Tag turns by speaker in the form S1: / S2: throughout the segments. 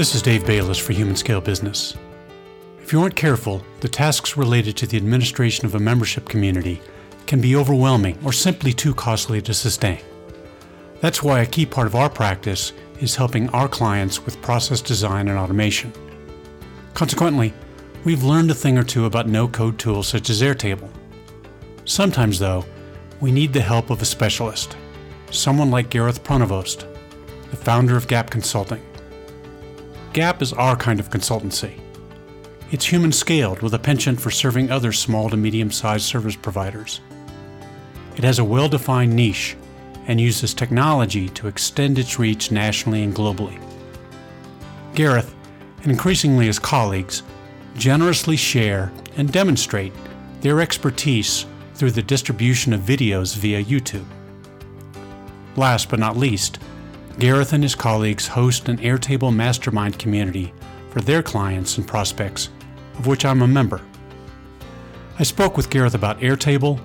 S1: This is Dave Bayless for Human Scale Business. If you aren't careful, the tasks related to the administration of a membership community can be overwhelming or simply too costly to sustain. That's why a key part of our practice is helping our clients with process design and automation. Consequently, we've learned a thing or two about no code tools such as Airtable. Sometimes, though, we need the help of a specialist, someone like Gareth Pronovost, the founder of Gap Consulting. Gap is our kind of consultancy. It's human scaled with a penchant for serving other small to medium sized service providers. It has a well defined niche and uses technology to extend its reach nationally and globally. Gareth, and increasingly his colleagues, generously share and demonstrate their expertise through the distribution of videos via YouTube. Last but not least, Gareth and his colleagues host an Airtable mastermind community for their clients and prospects, of which I'm a member. I spoke with Gareth about Airtable,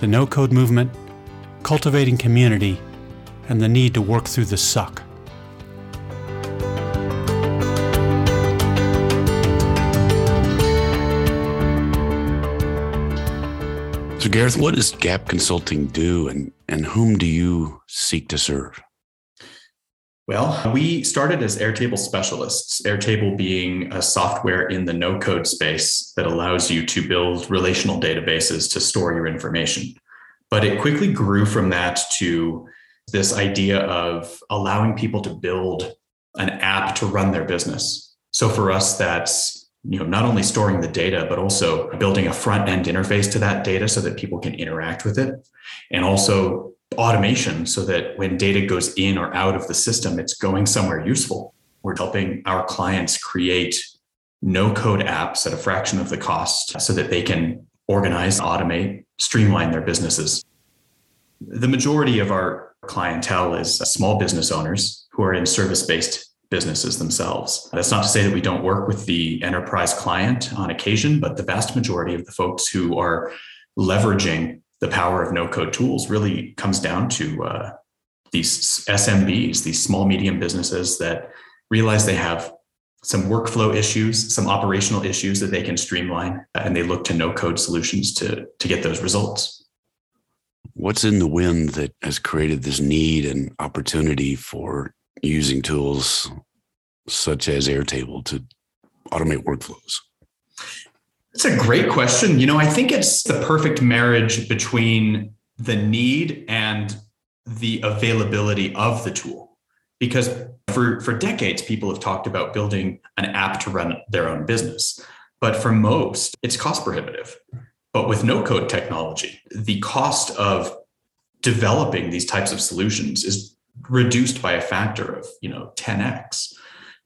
S1: the no code movement, cultivating community, and the need to work through the suck.
S2: So, Gareth, what does Gap Consulting do and, and whom do you seek to serve?
S3: Well, we started as Airtable specialists, Airtable being a software in the no code space that allows you to build relational databases to store your information. But it quickly grew from that to this idea of allowing people to build an app to run their business. So for us, that's you know not only storing the data, but also building a front end interface to that data so that people can interact with it, and also automation so that when data goes in or out of the system, it's going somewhere useful. We're helping our clients create no code apps at a fraction of the cost so that they can organize, automate, streamline their businesses. The majority of our clientele is small business owners who are in service based businesses themselves. That's not to say that we don't work with the enterprise client on occasion, but the vast majority of the folks who are leveraging the power of no code tools really comes down to uh, these SMBs, these small medium businesses that realize they have some workflow issues, some operational issues that they can streamline, and they look to no code solutions to, to get those results.
S2: What's in the wind that has created this need and opportunity for using tools such as Airtable to automate workflows?
S3: A great question. You know, I think it's the perfect marriage between the need and the availability of the tool. Because for, for decades, people have talked about building an app to run their own business. But for most, it's cost prohibitive. But with no code technology, the cost of developing these types of solutions is reduced by a factor of, you know, 10x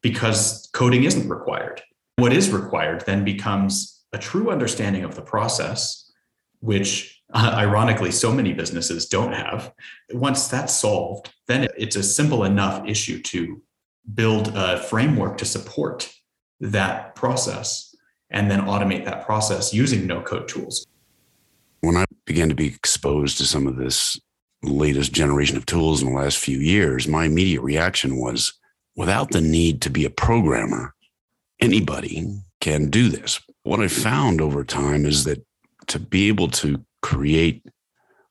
S3: because coding isn't required. What is required then becomes a true understanding of the process, which uh, ironically so many businesses don't have. Once that's solved, then it's a simple enough issue to build a framework to support that process and then automate that process using no code tools.
S2: When I began to be exposed to some of this latest generation of tools in the last few years, my immediate reaction was without the need to be a programmer, anybody can do this. What I found over time is that to be able to create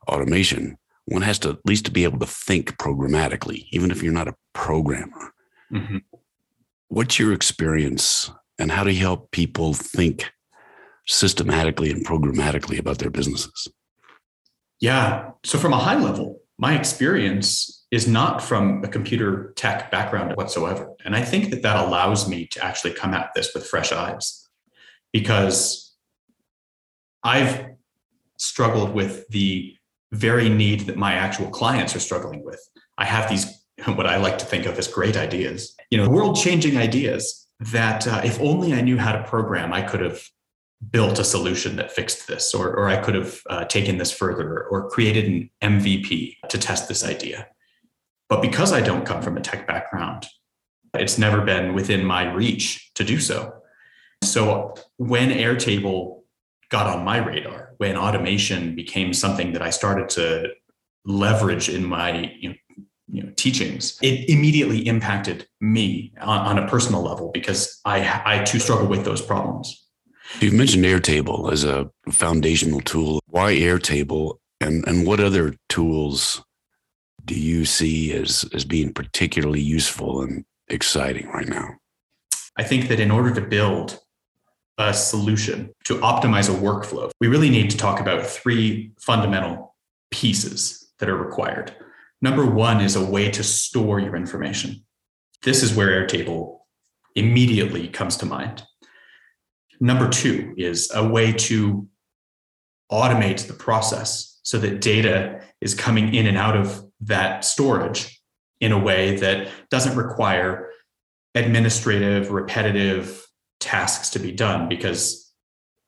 S2: automation, one has to at least to be able to think programmatically, even if you're not a programmer. Mm-hmm. What's your experience and how do you help people think systematically and programmatically about their businesses?
S3: Yeah. So, from a high level, my experience is not from a computer tech background whatsoever. And I think that that allows me to actually come at this with fresh eyes because I've struggled with the very need that my actual clients are struggling with. I have these what I like to think of as great ideas, you know, world changing ideas that uh, if only I knew how to program, I could have built a solution that fixed this, or, or I could have uh, taken this further or created an MVP to test this idea. But because I don't come from a tech background, it's never been within my reach to do so. So when Airtable got on my radar, when automation became something that I started to leverage in my you know, you know teachings, it immediately impacted me on, on a personal level because I, I too struggle with those problems.
S2: You've mentioned Airtable as a foundational tool. Why Airtable and, and what other tools do you see as, as being particularly useful and exciting right now?
S3: I think that in order to build a solution to optimize a workflow, we really need to talk about three fundamental pieces that are required. Number one is a way to store your information. This is where Airtable immediately comes to mind. Number two is a way to automate the process so that data is coming in and out of that storage in a way that doesn't require administrative, repetitive tasks to be done. Because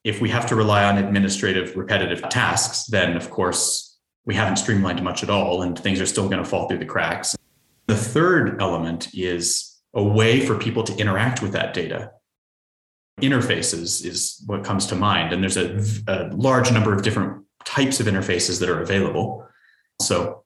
S3: if we have to rely on administrative, repetitive tasks, then of course we haven't streamlined much at all and things are still going to fall through the cracks. The third element is a way for people to interact with that data. Interfaces is what comes to mind. And there's a, a large number of different types of interfaces that are available. So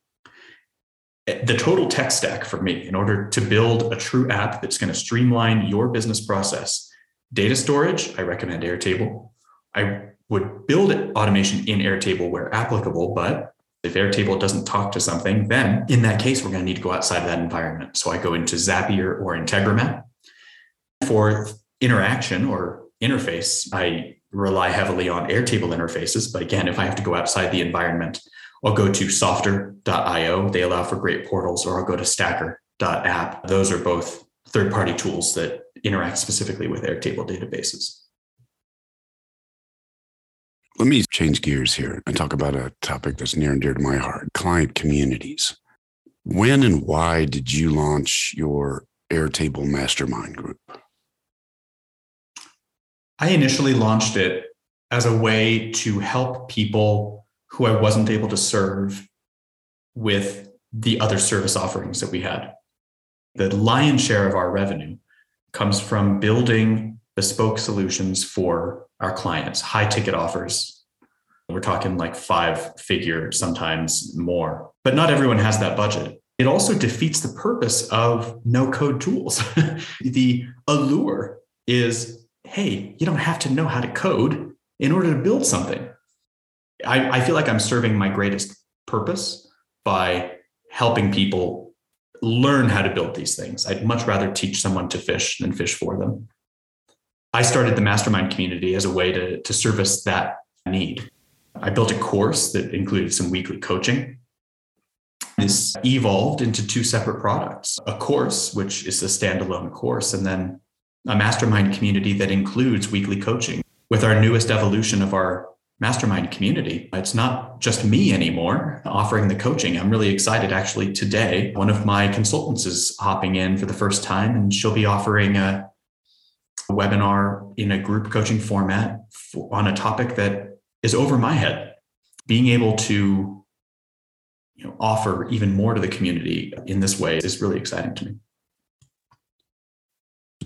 S3: eh, the total tech stack for me in order to build a true app that's going to streamline your business process data storage i recommend airtable i would build automation in airtable where applicable but if airtable doesn't talk to something then in that case we're going to need to go outside of that environment so i go into zapier or integromat for interaction or interface i rely heavily on airtable interfaces but again if i have to go outside the environment I'll go to Softr.io. They allow for great portals, or I'll go to stacker.app. Those are both third party tools that interact specifically with Airtable databases.
S2: Let me change gears here and talk about a topic that's near and dear to my heart client communities. When and why did you launch your Airtable Mastermind group?
S3: I initially launched it as a way to help people who I wasn't able to serve with the other service offerings that we had. The lion's share of our revenue comes from building bespoke solutions for our clients, high ticket offers. We're talking like five figure, sometimes more, but not everyone has that budget. It also defeats the purpose of no code tools. the allure is hey, you don't have to know how to code in order to build something. I, I feel like I'm serving my greatest purpose by helping people learn how to build these things. I'd much rather teach someone to fish than fish for them. I started the mastermind community as a way to, to service that need. I built a course that included some weekly coaching. This evolved into two separate products a course, which is a standalone course, and then a mastermind community that includes weekly coaching. With our newest evolution of our mastermind community. It's not just me anymore offering the coaching. I'm really excited actually today. One of my consultants is hopping in for the first time and she'll be offering a, webinar in a group coaching format for, on a topic that is over my head. Being able to you know, offer even more to the community in this way is really exciting to me.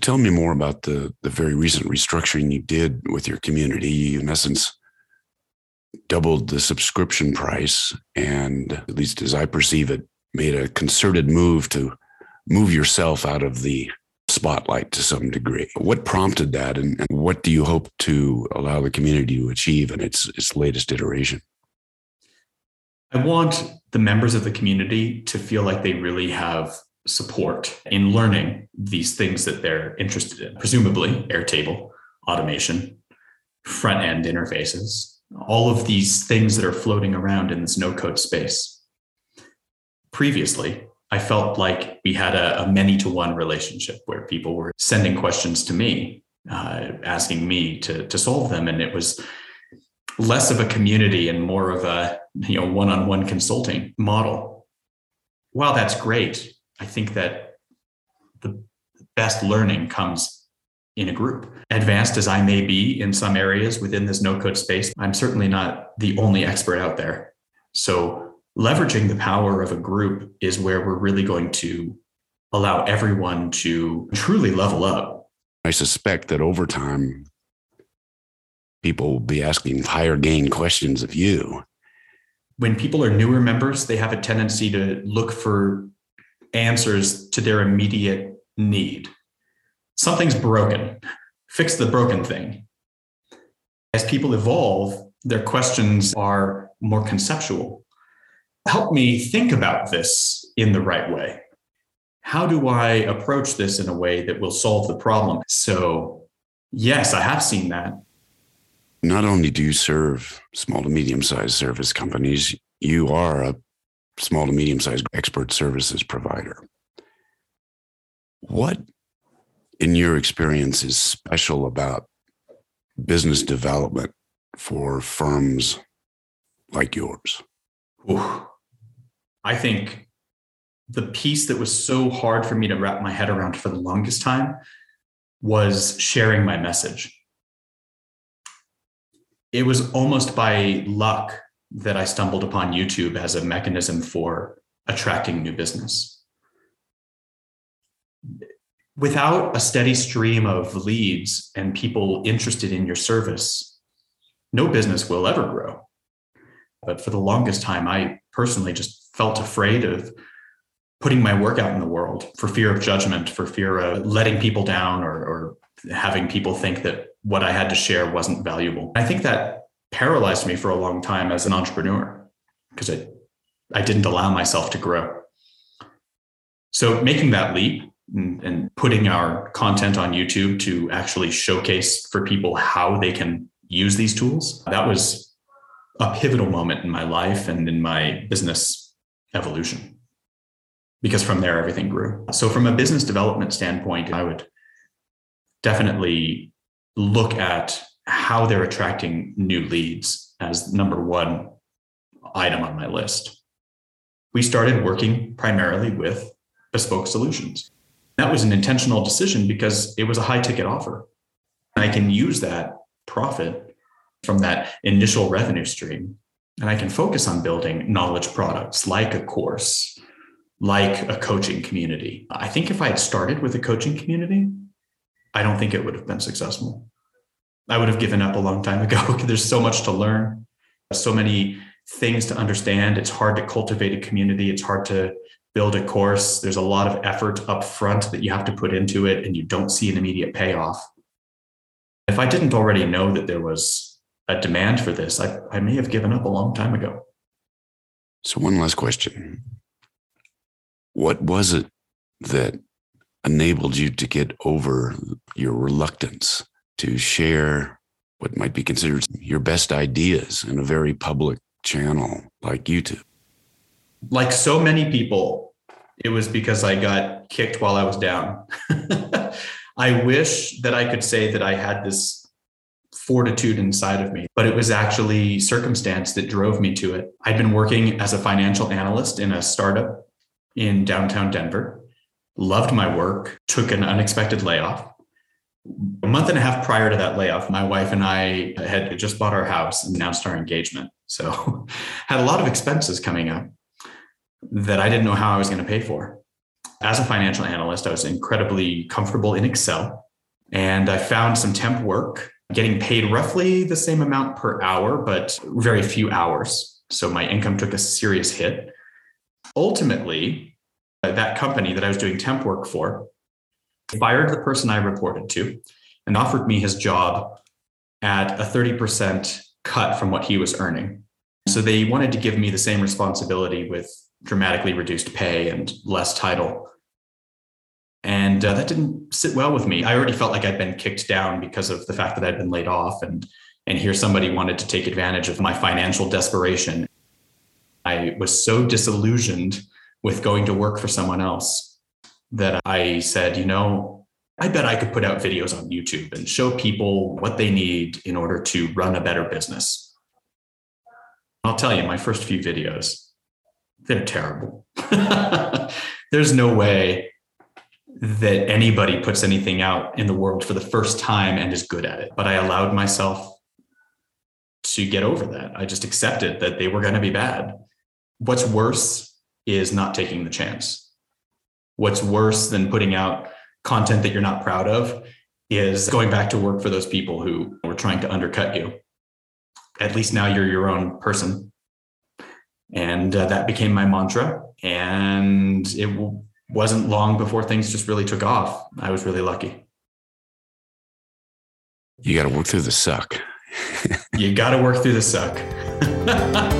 S2: Tell me more about the the very recent restructuring you did with your community. You, in essence, doubled the subscription price and at least as i perceive it made a concerted move to move yourself out of the spotlight to some degree. What prompted that and, and what do you hope to allow the community to achieve in its its latest iteration?
S3: I want the members of the community to feel like they really have support in learning these things that they're interested in. Presumably airtable automation front end interfaces all of these things that are floating around in this no code space. Previously, I felt like we had a, a many to one relationship where people were sending questions to me, uh, asking me to, to solve them. And it was less of a community and more of a you know one-on-one consulting model. While that's great, I think that the best learning comes in a group. Advanced as I may be in some areas within this no code space, I'm certainly not the only expert out there. So, leveraging the power of a group is where we're really going to allow everyone to truly level up.
S2: I suspect that over time, people will be asking higher gain questions of you.
S3: When people are newer members, they have a tendency to look for answers to their immediate need. Something's broken. Fix the broken thing. As people evolve, their questions are more conceptual. Help me think about this in the right way. How do I approach this in a way that will solve the problem? So, yes, I have seen that.
S2: Not only do you serve small to medium sized service companies, you are a small to medium sized expert services provider. What, in your experience, is special about business development for firms like yours?
S3: Ooh. I think the piece that was so hard for me to wrap my head around for the longest time was sharing my message. It was almost by luck that I stumbled upon YouTube as a mechanism for attracting new business. Without a steady stream of leads and people interested in your service, no business will ever grow. But for the longest time, I personally just felt afraid of putting my work out in the world for fear of judgment, for fear of letting people down or, or having people think that what I had to share wasn't valuable. I think that paralyzed me for a long time as an entrepreneur because I, I didn't allow myself to grow. So making that leap and, putting our content on YouTube to actually showcase for people how they can use these tools, that was a pivotal moment in my life and in my business evolution. Because from there, everything grew. So, from a business development standpoint, I would definitely look at how they're attracting new leads as number one item on my list. We started working primarily with bespoke solutions. That was an intentional decision because it was a high ticket offer. I can use that profit from that initial revenue stream and I can focus on building knowledge products like a course, like a coaching community. I think if I had started with a coaching community, I don't think it would have been successful. I would have given up a long time ago. There's so much to learn, so many things to understand. It's hard to cultivate a community. It's hard to build a course. There's a lot of effort up front that you have to put into it, and you don't see an immediate payoff. If I didn't already know that there was a demand for this, I, I may have given up a long time ago.
S2: So, one last question What was it that enabled you to get over your reluctance to share what might be considered your best ideas in a very public channel like YouTube?
S3: Like so many people, it was because I got kicked while I was down. I wish that I could say that I had this fortitude inside of me, but it was actually circumstance that drove me to it. I'd been working as a financial analyst in a startup in downtown Denver, loved my work, took an unexpected layoff, a month and a half prior to that layoff, my wife and I had just bought our house and announced our engagement. So had a lot of expenses coming up that I didn't know how I was going to pay for. As a financial analyst, I was incredibly comfortable in Excel and I found some temp work getting paid roughly the same amount per hour, but very few hours. So my income took a serious hit. Ultimately, that company that I was doing temp work for fired the person I reported to and offered me his job at a 30% cut from what he was earning. So they wanted to give me the same responsibility with dramatically reduced pay and less title. And uh, that didn't sit well with me. I already felt like I'd been kicked down because of the fact that I'd been laid off and and here somebody wanted to take advantage of my financial desperation. I was so disillusioned with going to work for someone else that I said, you know, I bet I could put out videos on YouTube and show people what they need in order to run a better business. I'll tell you, my first few videos, they're terrible. There's no way that anybody puts anything out in the world for the first time and is good at it. But I allowed myself to get over that. I just accepted that they were going to be bad. What's worse is not taking the chance what's worse than putting out content that you're not proud of is going back to work for those people who were trying to undercut you. At least now you're your own person. And uh, that became my mantra. And it wasn't long before things just really took off. I was really lucky.
S2: You got to work through the suck.
S3: you got to work through the suck.